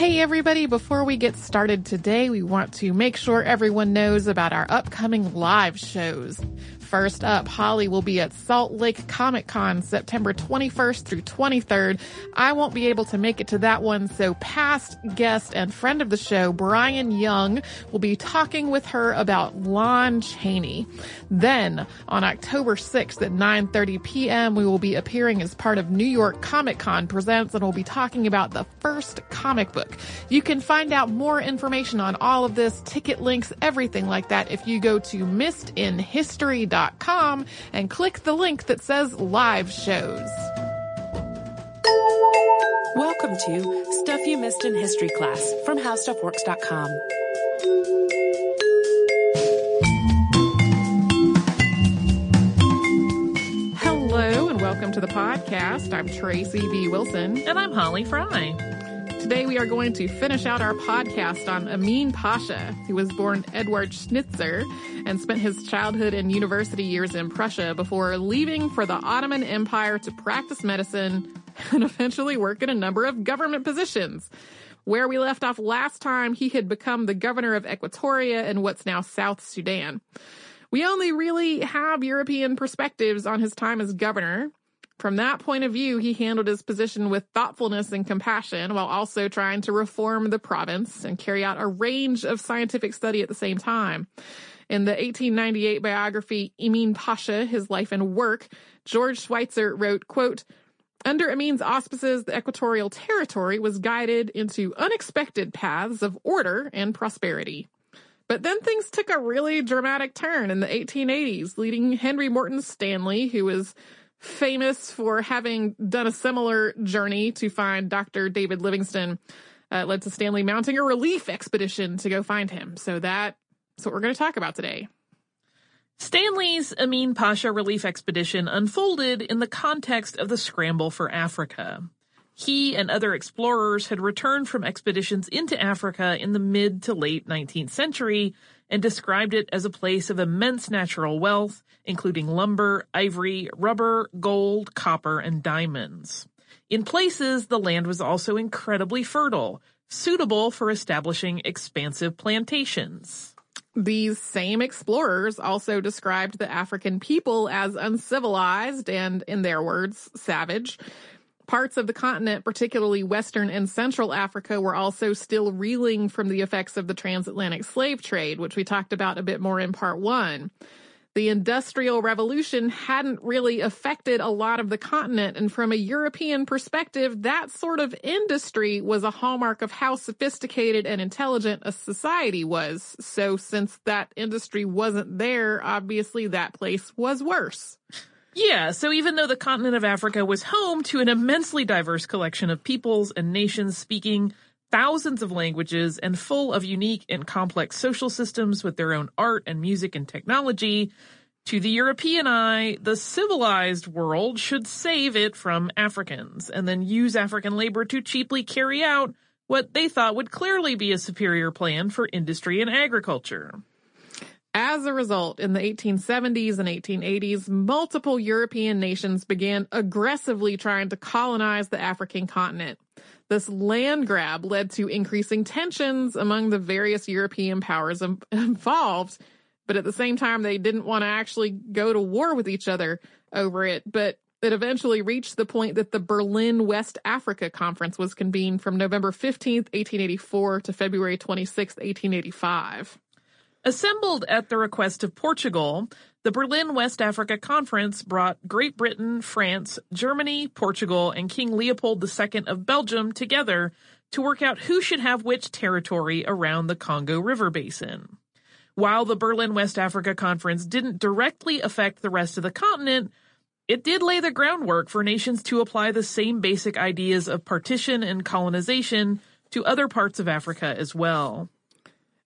Hey, everybody, before we get started today, we want to make sure everyone knows about our upcoming live shows. First up, Holly will be at Salt Lake Comic Con September 21st through 23rd. I won't be able to make it to that one, so past guest and friend of the show, Brian Young, will be talking with her about Lon Chaney. Then, on October 6th at 9.30 p.m., we will be appearing as part of New York Comic Con Presents and we'll be talking about the first comic book. You can find out more information on all of this, ticket links, everything like that if you go to missedinhistory.com and click the link that says live shows. Welcome to Stuff You Missed in History class from HowStuffWorks.com. Hello and welcome to the podcast. I'm Tracy V. Wilson. And I'm Holly Fry. Today we are going to finish out our podcast on Amin Pasha, who was born Eduard Schnitzer and spent his childhood and university years in Prussia before leaving for the Ottoman Empire to practice medicine and eventually work in a number of government positions. Where we left off last time, he had become the governor of Equatoria in what's now South Sudan. We only really have European perspectives on his time as governor, from that point of view, he handled his position with thoughtfulness and compassion while also trying to reform the province and carry out a range of scientific study at the same time. In the 1898 biography Emin Pasha, His Life and Work, George Schweitzer wrote, quote, under Amin's auspices, the equatorial territory was guided into unexpected paths of order and prosperity. But then things took a really dramatic turn in the 1880s, leading Henry Morton Stanley, who was famous for having done a similar journey to find Dr. David Livingstone, uh, led to Stanley mounting a relief expedition to go find him. So that's what we're going to talk about today. Stanley's Amin Pasha relief expedition unfolded in the context of the scramble for Africa. He and other explorers had returned from expeditions into Africa in the mid to late 19th century and described it as a place of immense natural wealth, including lumber, ivory, rubber, gold, copper, and diamonds. In places, the land was also incredibly fertile, suitable for establishing expansive plantations. These same explorers also described the African people as uncivilized and, in their words, savage. Parts of the continent, particularly Western and Central Africa, were also still reeling from the effects of the transatlantic slave trade, which we talked about a bit more in part one. The Industrial Revolution hadn't really affected a lot of the continent, and from a European perspective, that sort of industry was a hallmark of how sophisticated and intelligent a society was. So, since that industry wasn't there, obviously that place was worse. Yeah, so even though the continent of Africa was home to an immensely diverse collection of peoples and nations speaking thousands of languages and full of unique and complex social systems with their own art and music and technology, to the European eye, the civilized world should save it from Africans and then use African labor to cheaply carry out what they thought would clearly be a superior plan for industry and agriculture. As a result, in the 1870s and 1880s, multiple European nations began aggressively trying to colonize the African continent. This land grab led to increasing tensions among the various European powers involved, but at the same time, they didn't want to actually go to war with each other over it. But it eventually reached the point that the Berlin West Africa Conference was convened from November 15, 1884 to February 26, 1885. Assembled at the request of Portugal, the Berlin West Africa Conference brought Great Britain, France, Germany, Portugal, and King Leopold II of Belgium together to work out who should have which territory around the Congo River Basin. While the Berlin West Africa Conference didn't directly affect the rest of the continent, it did lay the groundwork for nations to apply the same basic ideas of partition and colonization to other parts of Africa as well.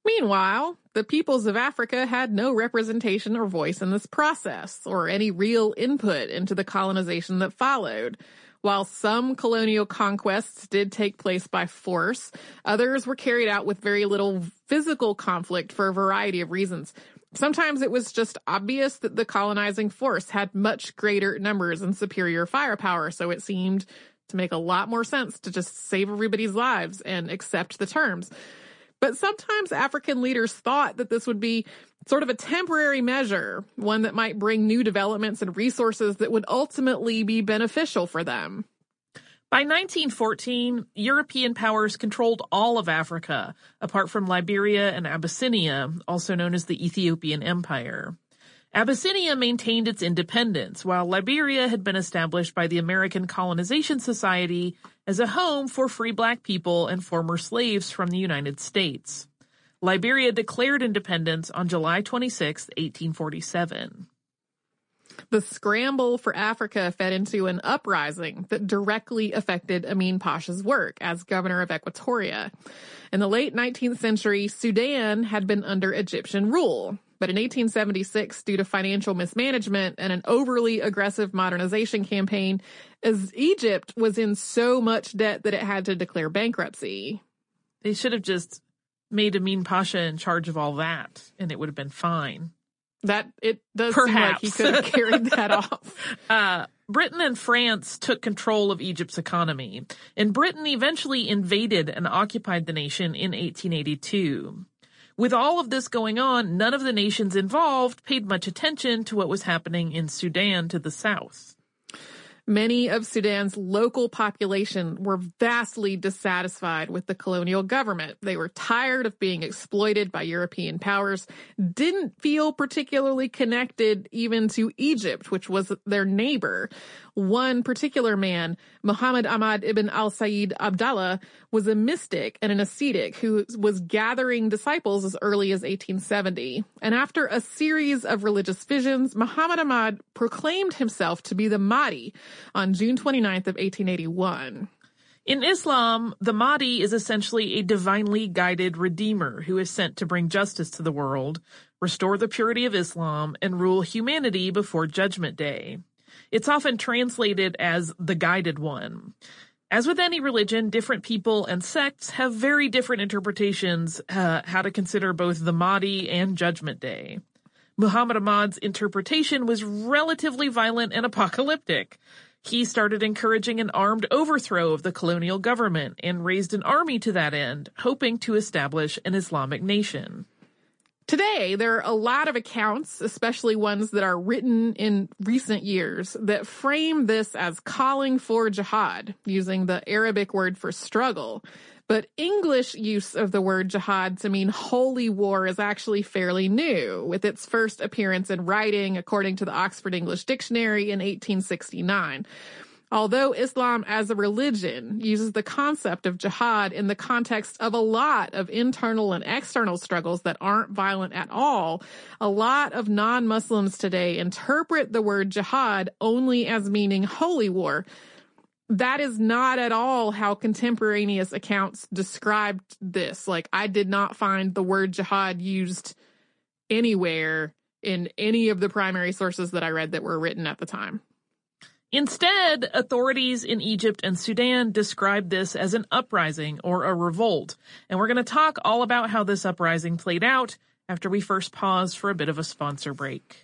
Meanwhile, the peoples of Africa had no representation or voice in this process, or any real input into the colonization that followed. While some colonial conquests did take place by force, others were carried out with very little physical conflict for a variety of reasons. Sometimes it was just obvious that the colonizing force had much greater numbers and superior firepower, so it seemed to make a lot more sense to just save everybody's lives and accept the terms. But sometimes African leaders thought that this would be sort of a temporary measure, one that might bring new developments and resources that would ultimately be beneficial for them. By 1914, European powers controlled all of Africa, apart from Liberia and Abyssinia, also known as the Ethiopian Empire. Abyssinia maintained its independence, while Liberia had been established by the American Colonization Society as a home for free black people and former slaves from the United States. Liberia declared independence on July 26, 1847. The scramble for Africa fed into an uprising that directly affected Amin Pasha's work as governor of Equatoria. In the late 19th century, Sudan had been under Egyptian rule, but in 1876, due to financial mismanagement and an overly aggressive modernization campaign, as Egypt was in so much debt that it had to declare bankruptcy. They should have just made Amin Pasha in charge of all that, and it would have been fine. That it does Perhaps. seem like he could have carried that off. Uh, Britain and France took control of Egypt's economy, and Britain eventually invaded and occupied the nation in 1882. With all of this going on, none of the nations involved paid much attention to what was happening in Sudan to the south. Many of Sudan's local population were vastly dissatisfied with the colonial government. They were tired of being exploited by European powers, didn't feel particularly connected even to Egypt, which was their neighbor. One particular man, Muhammad Ahmad ibn al-Said Abdallah, was a mystic and an ascetic who was gathering disciples as early as 1870. And after a series of religious visions, Muhammad Ahmad proclaimed himself to be the Mahdi on June 29th of 1881. In Islam, the Mahdi is essentially a divinely guided redeemer who is sent to bring justice to the world, restore the purity of Islam, and rule humanity before Judgment Day. It's often translated as the guided one. As with any religion, different people and sects have very different interpretations uh, how to consider both the Mahdi and Judgment Day. Muhammad Ahmad's interpretation was relatively violent and apocalyptic. He started encouraging an armed overthrow of the colonial government and raised an army to that end, hoping to establish an Islamic nation. Today, there are a lot of accounts, especially ones that are written in recent years, that frame this as calling for jihad, using the Arabic word for struggle. But English use of the word jihad to mean holy war is actually fairly new, with its first appearance in writing, according to the Oxford English Dictionary in 1869 although Islam as a religion uses the concept of jihad in the context of a lot of internal and external struggles that aren't violent at all, a lot of non-Muslims today interpret the word jihad only as meaning holy war. That is not at all how contemporaneous accounts described this. Like, I did not find the word jihad used anywhere in any of the primary sources that I read that were written at the time. Instead, authorities in Egypt and Sudan described this as an uprising or a revolt. And we're going to talk all about how this uprising played out after we first pause for a bit of a sponsor break.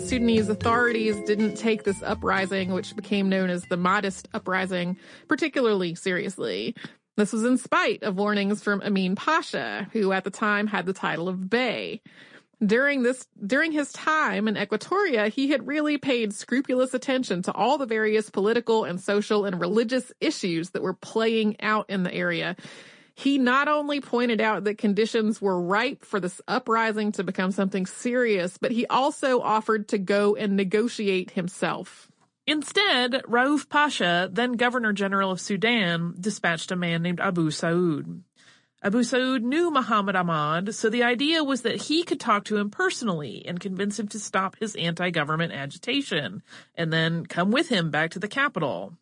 Sudanese authorities didn't take this uprising, which became known as the Mahdist Uprising, particularly seriously. This was in spite of warnings from Amin Pasha, who at the time had the title of Bey. During this, during his time in Equatoria, he had really paid scrupulous attention to all the various political and social and religious issues that were playing out in the area. He not only pointed out that conditions were ripe for this uprising to become something serious, but he also offered to go and negotiate himself. Instead, Rauf Pasha, then Governor General of Sudan, dispatched a man named Abu Saud. Abu Saud knew Muhammad Ahmad, so the idea was that he could talk to him personally and convince him to stop his anti-government agitation, and then come with him back to the capital.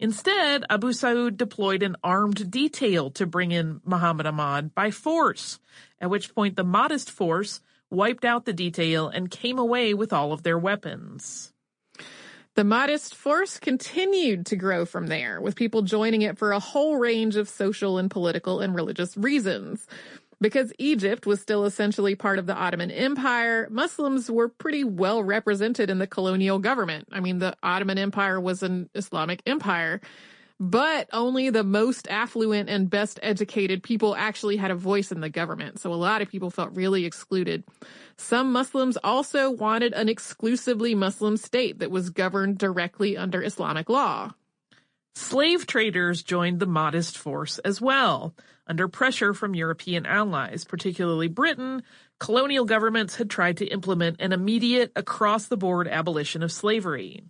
Instead, Abu Saud deployed an armed detail to bring in Muhammad Ahmad by force, at which point the Mahdist force wiped out the detail and came away with all of their weapons. The Mahdist force continued to grow from there, with people joining it for a whole range of social and political and religious reasons. Because Egypt was still essentially part of the Ottoman Empire, Muslims were pretty well represented in the colonial government. I mean, the Ottoman Empire was an Islamic empire, but only the most affluent and best educated people actually had a voice in the government. So a lot of people felt really excluded. Some Muslims also wanted an exclusively Muslim state that was governed directly under Islamic law. Slave traders joined the Mahdist force as well. Under pressure from European allies, particularly Britain, colonial governments had tried to implement an immediate across the board abolition of slavery.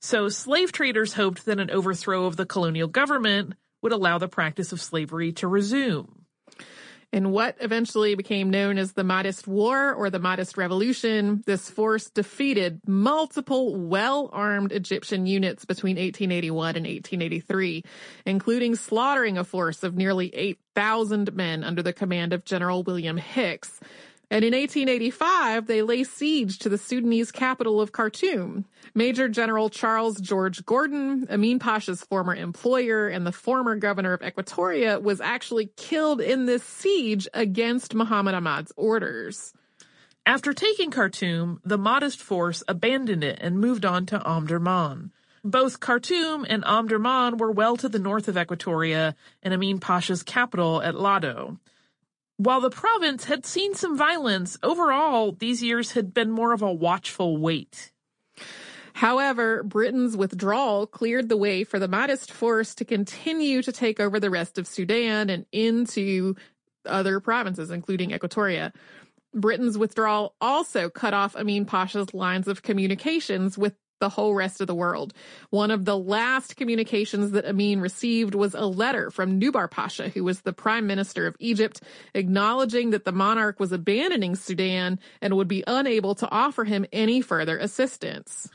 So slave traders hoped that an overthrow of the colonial government would allow the practice of slavery to resume. In what eventually became known as the Mahdist War or the Mahdist Revolution, this force defeated multiple well-armed Egyptian units between 1881 and 1883, including slaughtering a force of nearly 8,000 men under the command of General William Hicks. And in 1885, they lay siege to the Sudanese capital of Khartoum. Major General Charles George Gordon, Amin Pasha's former employer and the former governor of Equatoria, was actually killed in this siege against Muhammad Ahmad's orders. After taking Khartoum, the Mahdist force abandoned it and moved on to Omdurman. Both Khartoum and Omdurman were well to the north of Equatoria and Amin Pasha's capital at Lado. While the province had seen some violence, overall, these years had been more of a watchful wait. However, Britain's withdrawal cleared the way for the Mahdist force to continue to take over the rest of Sudan and into other provinces, including Equatoria. Britain's withdrawal also cut off Amin Pasha's lines of communications with the whole rest of the world. One of the last communications that Amin received was a letter from Nubar Pasha, who was the prime minister of Egypt, acknowledging that the monarch was abandoning Sudan and would be unable to offer him any further assistance.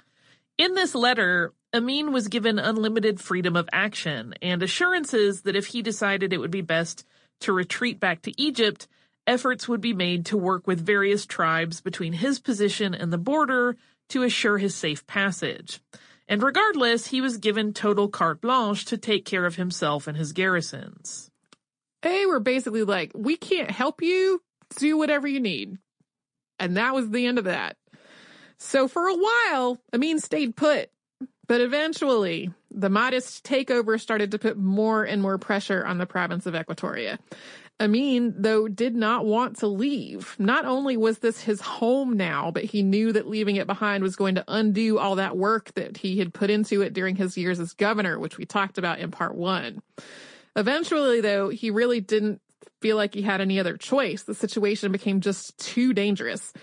In this letter, Amin was given unlimited freedom of action and assurances that if he decided it would be best to retreat back to Egypt, efforts would be made to work with various tribes between his position and the border to assure his safe passage. And regardless, he was given total carte blanche to take care of himself and his garrisons. They were basically like, we can't help you, do whatever you need. And that was the end of that. So for a while, Amin stayed put. But eventually, the Mahdist takeover started to put more and more pressure on the province of Equatoria. Amin, though, did not want to leave. Not only was this his home now, but he knew that leaving it behind was going to undo all that work that he had put into it during his years as governor, which we talked about in part one. Eventually, though, he really didn't feel like he had any other choice. The situation became just too dangerous.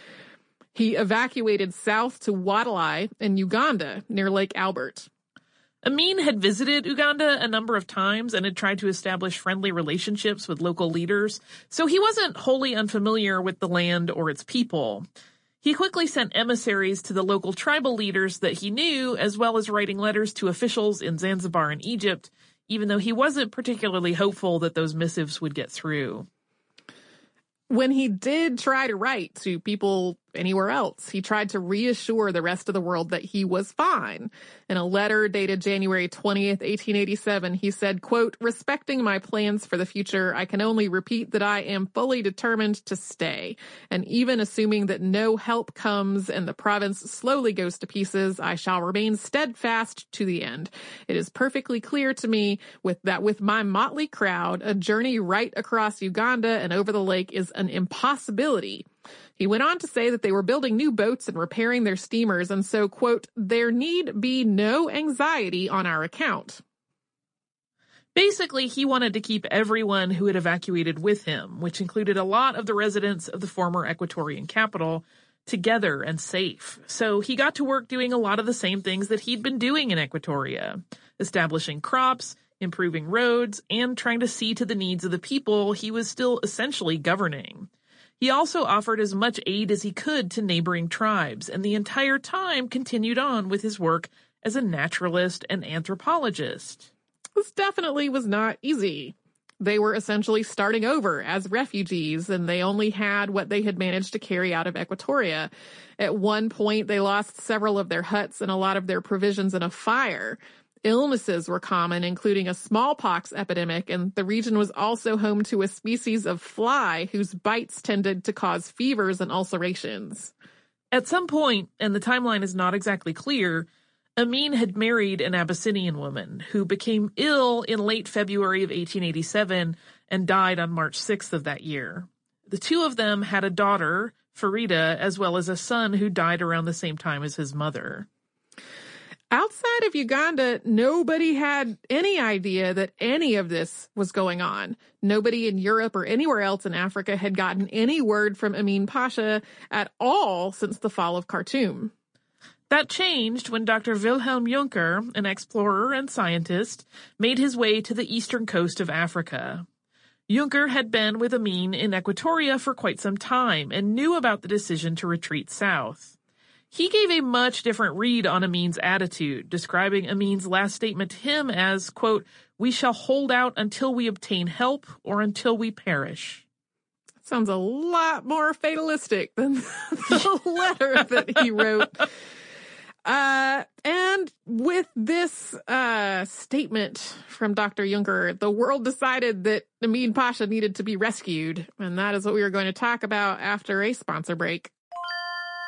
He evacuated south to Wadelai in Uganda near Lake Albert. Amin had visited Uganda a number of times and had tried to establish friendly relationships with local leaders, so he wasn't wholly unfamiliar with the land or its people. He quickly sent emissaries to the local tribal leaders that he knew, as well as writing letters to officials in Zanzibar and Egypt, even though he wasn't particularly hopeful that those missives would get through. When he did try to write to people anywhere else. He tried to reassure the rest of the world that he was fine. In a letter dated January 20th, 1887, he said, quote, respecting my plans for the future, I can only repeat that I am fully determined to stay. And even assuming that no help comes and the province slowly goes to pieces, I shall remain steadfast to the end. It is perfectly clear to me with that with my motley crowd, a journey right across Uganda and over the lake is an impossibility. He went on to say that they were building new boats and repairing their steamers, and so, quote, there need be no anxiety on our account. Basically, he wanted to keep everyone who had evacuated with him, which included a lot of the residents of the former Equatorian capital, together and safe. So he got to work doing a lot of the same things that he'd been doing in Equatoria, establishing crops, improving roads, and trying to see to the needs of the people he was still essentially governing. He also offered as much aid as he could to neighboring tribes, and the entire time continued on with his work as a naturalist and anthropologist. This definitely was not easy. They were essentially starting over as refugees, and they only had what they had managed to carry out of Equatoria. At one point, they lost several of their huts and a lot of their provisions in a fire. Illnesses were common, including a smallpox epidemic, and the region was also home to a species of fly whose bites tended to cause fevers and ulcerations. At some point, and the timeline is not exactly clear, Amin had married an Abyssinian woman who became ill in late February of 1887 and died on March 6th of that year. The two of them had a daughter, Farida, as well as a son who died around the same time as his mother. Outside of Uganda, nobody had any idea that any of this was going on. Nobody in Europe or anywhere else in Africa had gotten any word from Amin Pasha at all since the fall of Khartoum. That changed when Dr. Wilhelm Junker, an explorer and scientist, made his way to the eastern coast of Africa. Junker had been with Amin in Equatoria for quite some time and knew about the decision to retreat south. He gave a much different read on Amin's attitude, describing Amin's last statement to him as, quote, we shall hold out until we obtain help or until we perish. Sounds a lot more fatalistic than the letter that he wrote. Uh, and with this uh, statement from Dr. Junker, the world decided that Amin Pasha needed to be rescued. And that is what we are going to talk about after a sponsor break.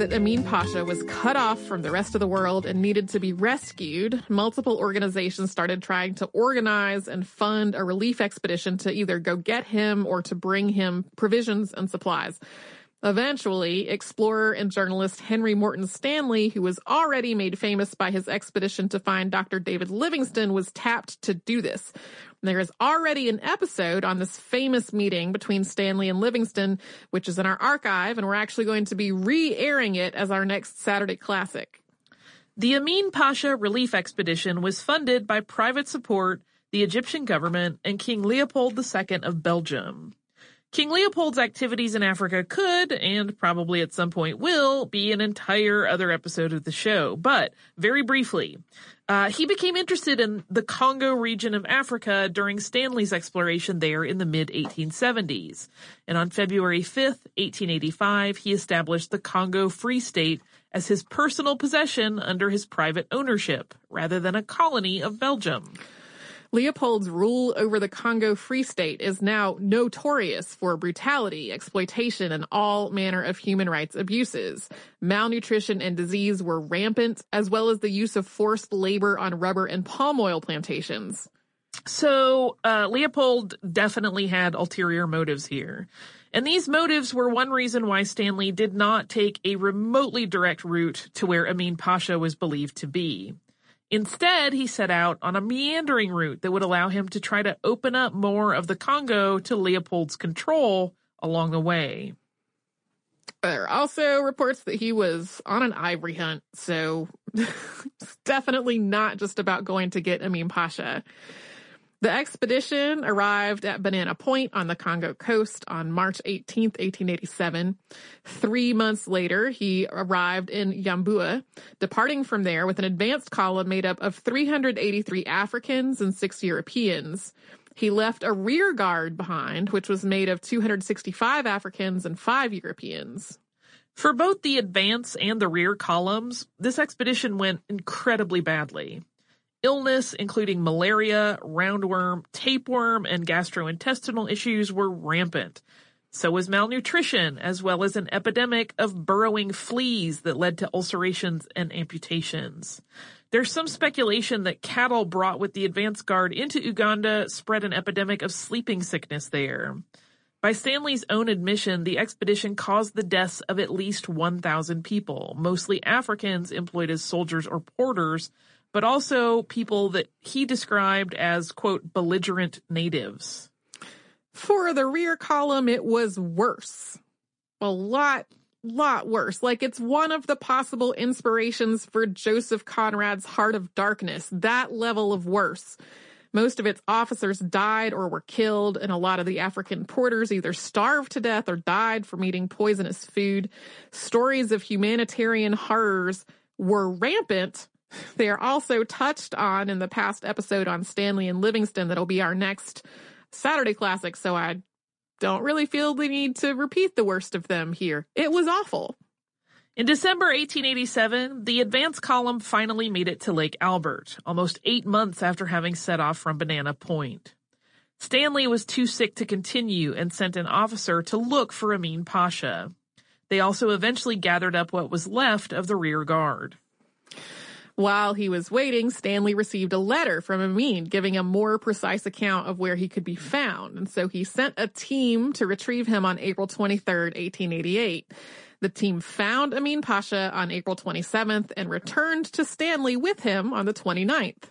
That Amin Pasha was cut off from the rest of the world and needed to be rescued, multiple organizations started trying to organize and fund a relief expedition to either go get him or to bring him provisions and supplies. Eventually, explorer and journalist Henry Morton Stanley, who was already made famous by his expedition to find Dr. David Livingstone, was tapped to do this. There is already an episode on this famous meeting between Stanley and Livingstone, which is in our archive, and we're actually going to be re-airing it as our next Saturday classic. The Amin Pasha relief expedition was funded by private support, the Egyptian government, and King Leopold II of Belgium. King Leopold's activities in Africa could, and probably at some point will, be an entire other episode of the show. But, very briefly, uh, he became interested in the Congo region of Africa during Stanley's exploration there in the mid 1870s. And on February 5th, 1885, he established the Congo Free State as his personal possession under his private ownership, rather than a colony of Belgium. Leopold's rule over the Congo Free State is now notorious for brutality, exploitation, and all manner of human rights abuses. Malnutrition and disease were rampant, as well as the use of forced labor on rubber and palm oil plantations. So, uh, Leopold definitely had ulterior motives here. And these motives were one reason why Stanley did not take a remotely direct route to where Amin Pasha was believed to be. Instead, he set out on a meandering route that would allow him to try to open up more of the Congo to Leopold's control along the way. There are also reports that he was on an ivory hunt, so it's definitely not just about going to get Amin Pasha. The expedition arrived at Banana Point on the Congo coast on March 18, 1887. Three months later, he arrived in Yambuya, departing from there with an advanced column made up of 383 Africans and six Europeans. He left a rear guard behind, which was made of 265 Africans and five Europeans. For both the advance and the rear columns, this expedition went incredibly badly. Illness, including malaria, roundworm, tapeworm, and gastrointestinal issues, were rampant. So was malnutrition, as well as an epidemic of burrowing fleas that led to ulcerations and amputations. There's some speculation that cattle brought with the advance guard into Uganda spread an epidemic of sleeping sickness there. By Stanley's own admission, the expedition caused the deaths of at least 1,000 people, mostly Africans employed as soldiers or porters, but also people that he described as, quote, belligerent natives. For the rear column, it was worse. A lot, lot worse. Like it's one of the possible inspirations for Joseph Conrad's Heart of Darkness, that level of worse. Most of its officers died or were killed, and a lot of the African porters either starved to death or died from eating poisonous food. Stories of humanitarian horrors were rampant they are also touched on in the past episode on Stanley and Livingstone that'll be our next Saturday classic, so I don't really feel the need to repeat the worst of them here. It was awful. In December 1887, the advance column finally made it to Lake Albert, almost eight months after having set off from Banana Point. Stanley was too sick to continue and sent an officer to look for Amin Pasha. They also eventually gathered up what was left of the rear guard. While he was waiting, Stanley received a letter from Amin giving a more precise account of where he could be found. And so he sent a team to retrieve him on April 23rd, 1888. The team found Amin Pasha on April 27th and returned to Stanley with him on the 29th.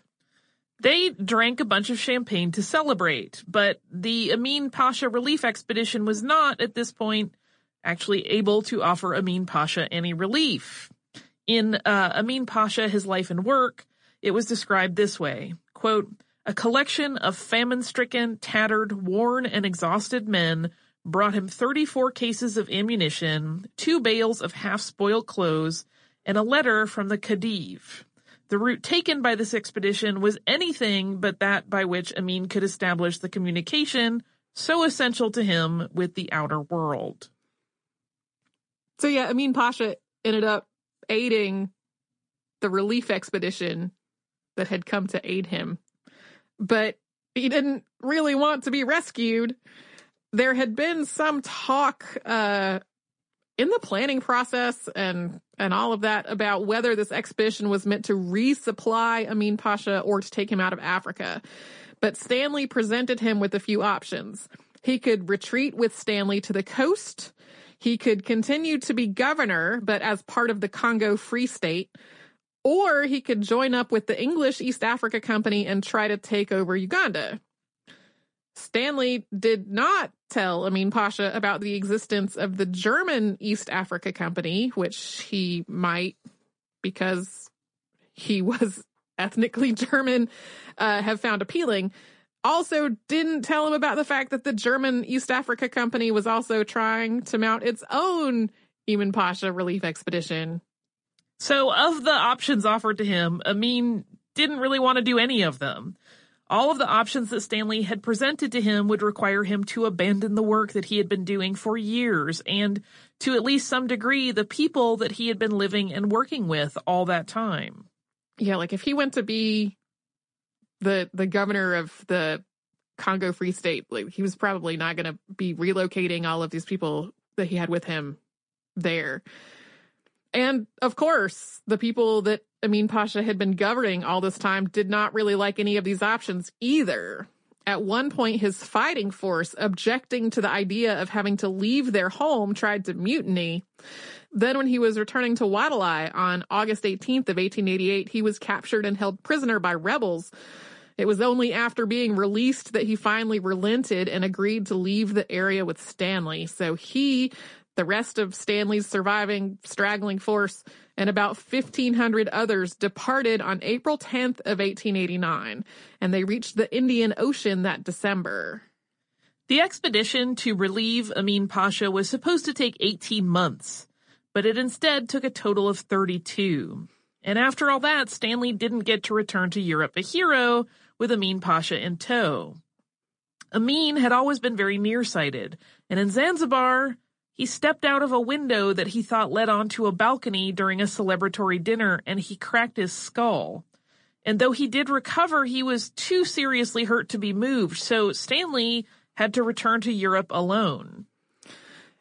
They drank a bunch of champagne to celebrate, but the Amin Pasha relief expedition was not, at this point, actually able to offer Amin Pasha any relief. In uh, Amin Pasha, His Life and Work, it was described this way, quote, a collection of famine-stricken, tattered, worn, and exhausted men brought him 34 cases of ammunition, two bales of half-spoiled clothes, and a letter from the Khedive. The route taken by this expedition was anything but that by which Amin could establish the communication so essential to him with the outer world. So yeah, Amin Pasha ended up aiding the relief expedition that had come to aid him. But he didn't really want to be rescued. There had been some talk uh, in the planning process and and all of that about whether this expedition was meant to resupply Amin Pasha or to take him out of Africa. But Stanley presented him with a few options. He could retreat with Stanley to the coast he could continue to be governor, but as part of the Congo Free State, or he could join up with the English East Africa Company and try to take over Uganda. Stanley did not tell Amin Pasha about the existence of the German East Africa Company, which he might, because he was ethnically German, uh, have found appealing also didn't tell him about the fact that the German East Africa Company was also trying to mount its own Emin Pasha relief expedition. So, of the options offered to him, Amin didn't really want to do any of them. All of the options that Stanley had presented to him would require him to abandon the work that he had been doing for years and, to at least some degree, the people that he had been living and working with all that time. Yeah, like if he went to be the the governor of the Congo Free State, like he was probably not going to be relocating all of these people that he had with him there. And of course, the people that Amin Pasha had been governing all this time did not really like any of these options either. At one point, his fighting force, objecting to the idea of having to leave their home, tried to mutiny. Then when he was returning to Wadelai on August 18th of 1888, he was captured and held prisoner by rebels. It was only after being released that he finally relented and agreed to leave the area with Stanley. So he, the rest of Stanley's surviving straggling force, and about 1,500 others departed on April 10th of 1889, and they reached the Indian Ocean that December. The expedition to relieve Amin Pasha was supposed to take 18 months, but it instead took a total of 32. And after all that, Stanley didn't get to return to Europe a hero with Amin Pasha in tow. Amin had always been very nearsighted, and in Zanzibar, he stepped out of a window that he thought led onto a balcony during a celebratory dinner and he cracked his skull. And though he did recover, he was too seriously hurt to be moved, so Stanley had to return to Europe alone.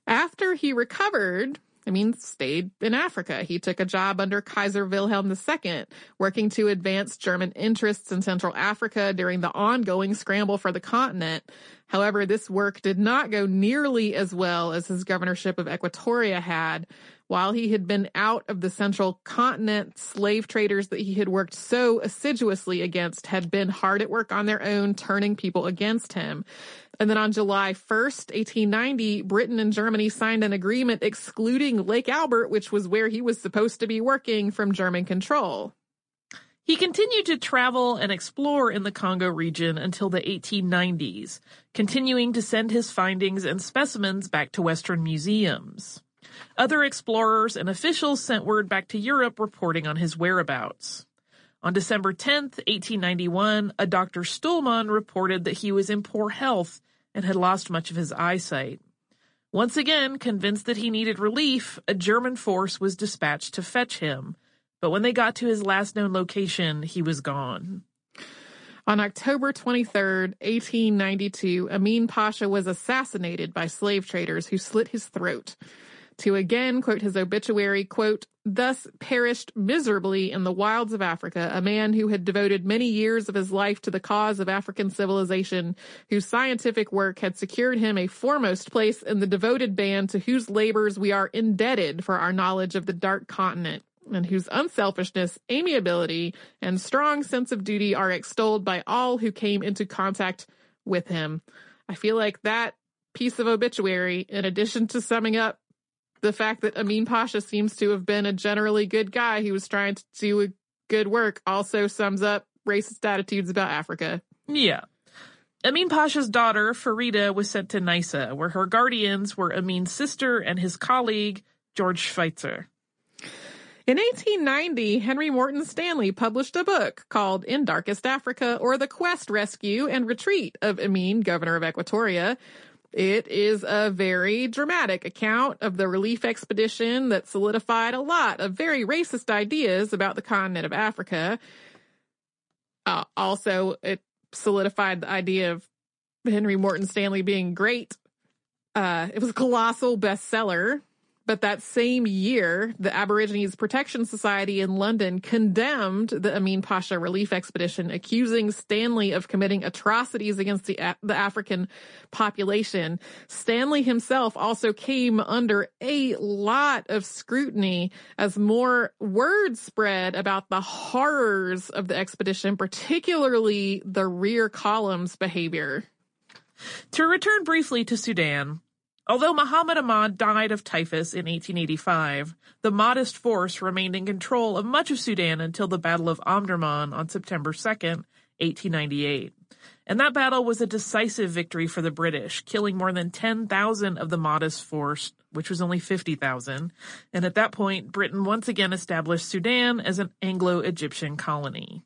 After he recovered, Amin stayed in Africa. He took a job under Kaiser Wilhelm II, working to advance German interests in Central Africa during the ongoing scramble for the continent. However, this work did not go nearly as well as his governorship of Equatoria had. While he had been out of the central continent, slave traders that he had worked so assiduously against had been hard at work on their own, turning people against him. And then on July 1st, 1890, Britain and Germany signed an agreement excluding Lake Albert, which was where he was supposed to be working from German control. He continued to travel and explore in the Congo region until the 1890s, continuing to send his findings and specimens back to Western museums. Other explorers and officials sent word back to Europe reporting on his whereabouts. On December 10, 1891, a Dr. Stuhlmann reported that he was in poor health and had lost much of his eyesight. Once again, convinced that he needed relief, a German force was dispatched to fetch him, but when they got to his last known location, he was gone. On October 23, 1892, Amin Pasha was assassinated by slave traders who slit his throat to again quote his obituary, quote, thus perished miserably in the wilds of Africa, a man who had devoted many years of his life to the cause of African civilization, whose scientific work had secured him a foremost place in the devoted band to whose labors we are indebted for our knowledge of the dark continent and whose unselfishness, amiability, and strong sense of duty are extolled by all who came into contact with him. I feel like that piece of obituary, in addition to summing up the fact that Amin Pasha seems to have been a generally good guy who was trying to do good work also sums up racist attitudes about Africa. Yeah. Amin Pasha's daughter, Farida, was sent to Nyssa, where her guardians were Amin's sister and his colleague, George Schweitzer. In 1890, Henry Morton Stanley published a book called In Darkest Africa, or The Quest, Rescue, and Retreat of Amin, Governor of Equatoria, it is a very dramatic account of the relief expedition that solidified a lot of very racist ideas about the continent of Africa. Uh, also, it solidified the idea of Henry Morton Stanley being great. Uh, it was a colossal bestseller. But that same year, the Aborigines Protection Society in London condemned the Amin Pasha relief expedition, accusing Stanley of committing atrocities against the, the African population. Stanley himself also came under a lot of scrutiny as more word spread about the horrors of the expedition, particularly the rear column's behavior. To return briefly to Sudan, Although Muhammad Ahmad died of typhus in 1885, the Mahdist force remained in control of much of Sudan until the Battle of Omdurman on September 2, 1898. And that battle was a decisive victory for the British, killing more than 10,000 of the Mahdist force, which was only 50,000. And at that point, Britain once again established Sudan as an Anglo-Egyptian colony.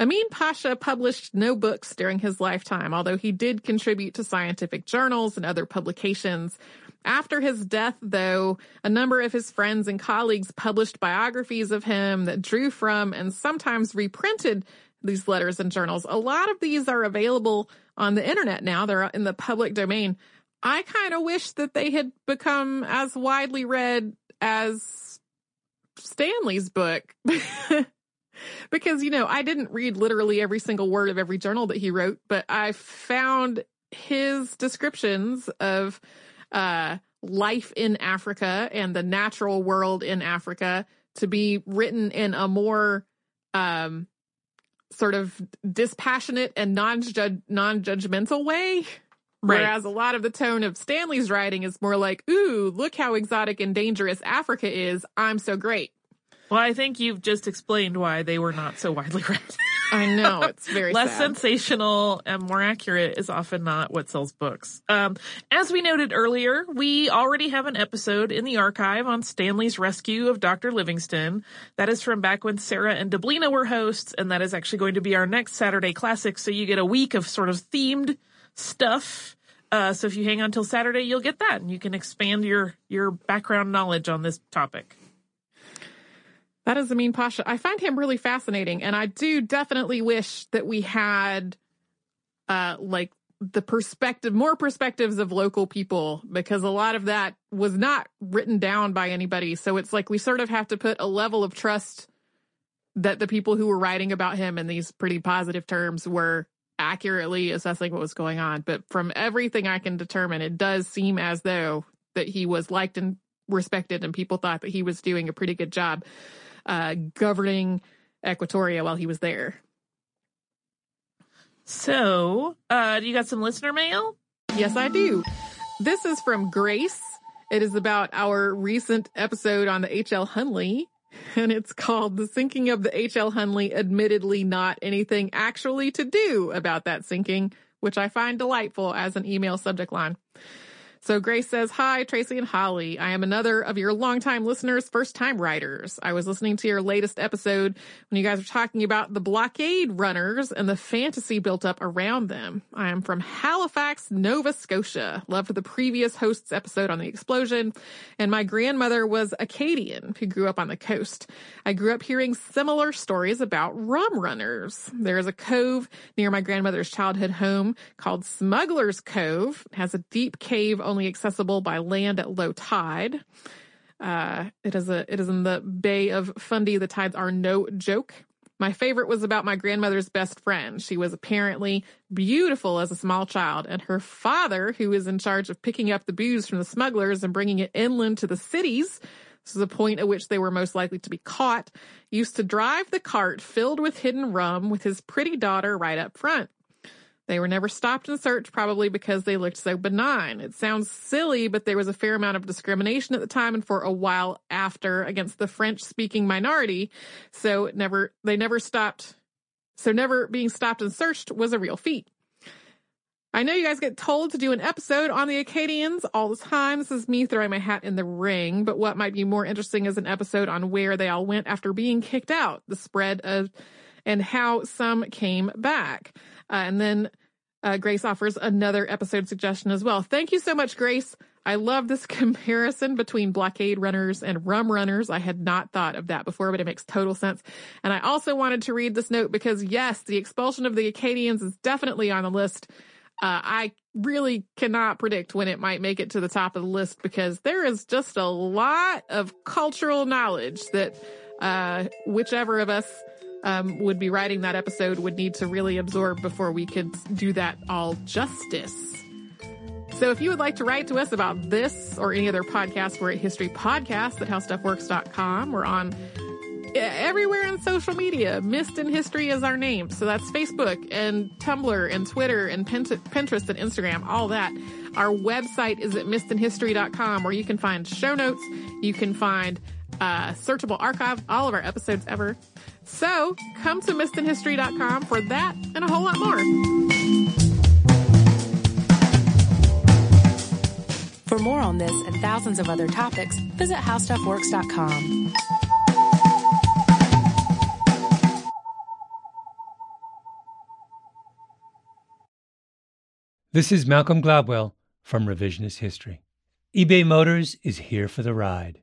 Amin Pasha published no books during his lifetime, although he did contribute to scientific journals and other publications. After his death, though, a number of his friends and colleagues published biographies of him that drew from and sometimes reprinted these letters and journals. A lot of these are available on the internet now. They're in the public domain. I kind of wish that they had become as widely read as Stanley's book. because, you know, I didn't read literally every single word of every journal that he wrote, but I found his descriptions of uh, life in Africa and the natural world in Africa to be written in a more um, sort of dispassionate and non-judge non-judgmental way. Right. Whereas a lot of the tone of Stanley's writing is more like, "Ooh, look how exotic and dangerous Africa is. I'm so great." Well, I think you've just explained why they were not so widely read. I know it's very Less sad. sensational and more accurate is often not what sells books. Um, as we noted earlier, we already have an episode in the archive on Stanley's rescue of Dr. Livingstone. That is from back when Sarah and Deblina were hosts, and that is actually going to be our next Saturday classic. So you get a week of sort of themed stuff. Uh, so if you hang on till Saturday, you'll get that, and you can expand your your background knowledge on this topic. That is Amin Pasha. I find him really fascinating, and I do definitely wish that we had, uh, like the perspective, more perspectives of local people, because a lot of that was not written down by anybody. So it's like we sort of have to put a level of trust that the people who were writing about him in these pretty positive terms were accurately assessing what was going on. But from everything I can determine, it does seem as though that he was liked and respected, and people thought that he was doing a pretty good job uh, governing Equatoria while he was there. So, uh, do you got some listener mail? Yes, I do. This is from Grace. It is about our recent episode on the H.L. Hunley, and it's called The Sinking of the H.L. Hunley, admittedly not anything actually to do about that sinking, which I find delightful as an email subject line. So Grace says, Hi, Tracy and Holly. I am another of your longtime listeners, first time writers. I was listening to your latest episode when you guys were talking about the blockade runners and the fantasy built up around them. I am from Halifax, Nova Scotia. Loved the previous host's episode on the explosion. And my grandmother was Acadian who grew up on the coast. I grew up hearing similar stories about rum runners. There is a cove near my grandmother's childhood home called Smuggler's Cove. It has a deep cave only accessible by land at low tide. Uh, it is a it is in the Bay of Fundy. The tides are no joke. My favorite was about my grandmother's best friend. She was apparently beautiful as a small child, and her father, who was in charge of picking up the booze from the smugglers and bringing it inland to the cities, this is the point at which they were most likely to be caught, used to drive the cart filled with hidden rum with his pretty daughter right up front. They were never stopped and searched, probably because they looked so benign. It sounds silly, but there was a fair amount of discrimination at the time and for a while after against the French speaking minority. So never, they never stopped. So never being stopped and searched was a real feat. I know you guys get told to do an episode on the Acadians all the time. This is me throwing my hat in the ring, but what might be more interesting is an episode on where they all went after being kicked out, the spread of, and how some came back. Uh, and then uh, Grace offers another episode suggestion as well. Thank you so much, Grace. I love this comparison between blockade runners and rum runners. I had not thought of that before, but it makes total sense. And I also wanted to read this note because, yes, the expulsion of the Acadians is definitely on the list. Uh, I really cannot predict when it might make it to the top of the list because there is just a lot of cultural knowledge that uh, whichever of us um, would be writing that episode would need to really absorb before we could do that all justice. So if you would like to write to us about this or any other podcast, we're at History Podcast at HowStuffWorks.com. We're on everywhere in social media. Missed in History is our name. So that's Facebook and Tumblr and Twitter and Pinterest and Instagram, all that. Our website is at missedinhistory.com where you can find show notes. You can find uh, searchable archive, all of our episodes ever. So come to missedinhistory.com for that and a whole lot more. For more on this and thousands of other topics, visit howstuffworks.com. This is Malcolm Gladwell from Revisionist History. eBay Motors is here for the ride.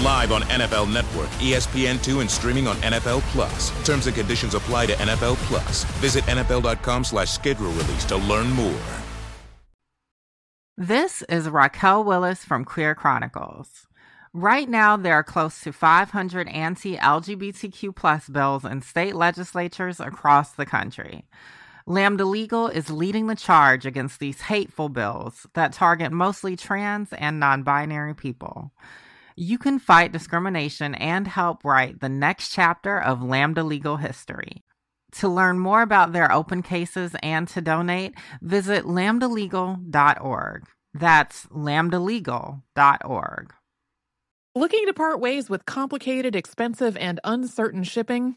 Live on NFL Network, ESPN2, and streaming on NFL Plus. Terms and conditions apply to NFL Plus. Visit NFL.com slash schedule release to learn more. This is Raquel Willis from Queer Chronicles. Right now, there are close to 500 anti LGBTQ plus bills in state legislatures across the country. Lambda Legal is leading the charge against these hateful bills that target mostly trans and non binary people. You can fight discrimination and help write the next chapter of Lambda Legal history. To learn more about their open cases and to donate, visit lambdalegal.org. That's lambdalegal.org. Looking to part ways with complicated, expensive, and uncertain shipping?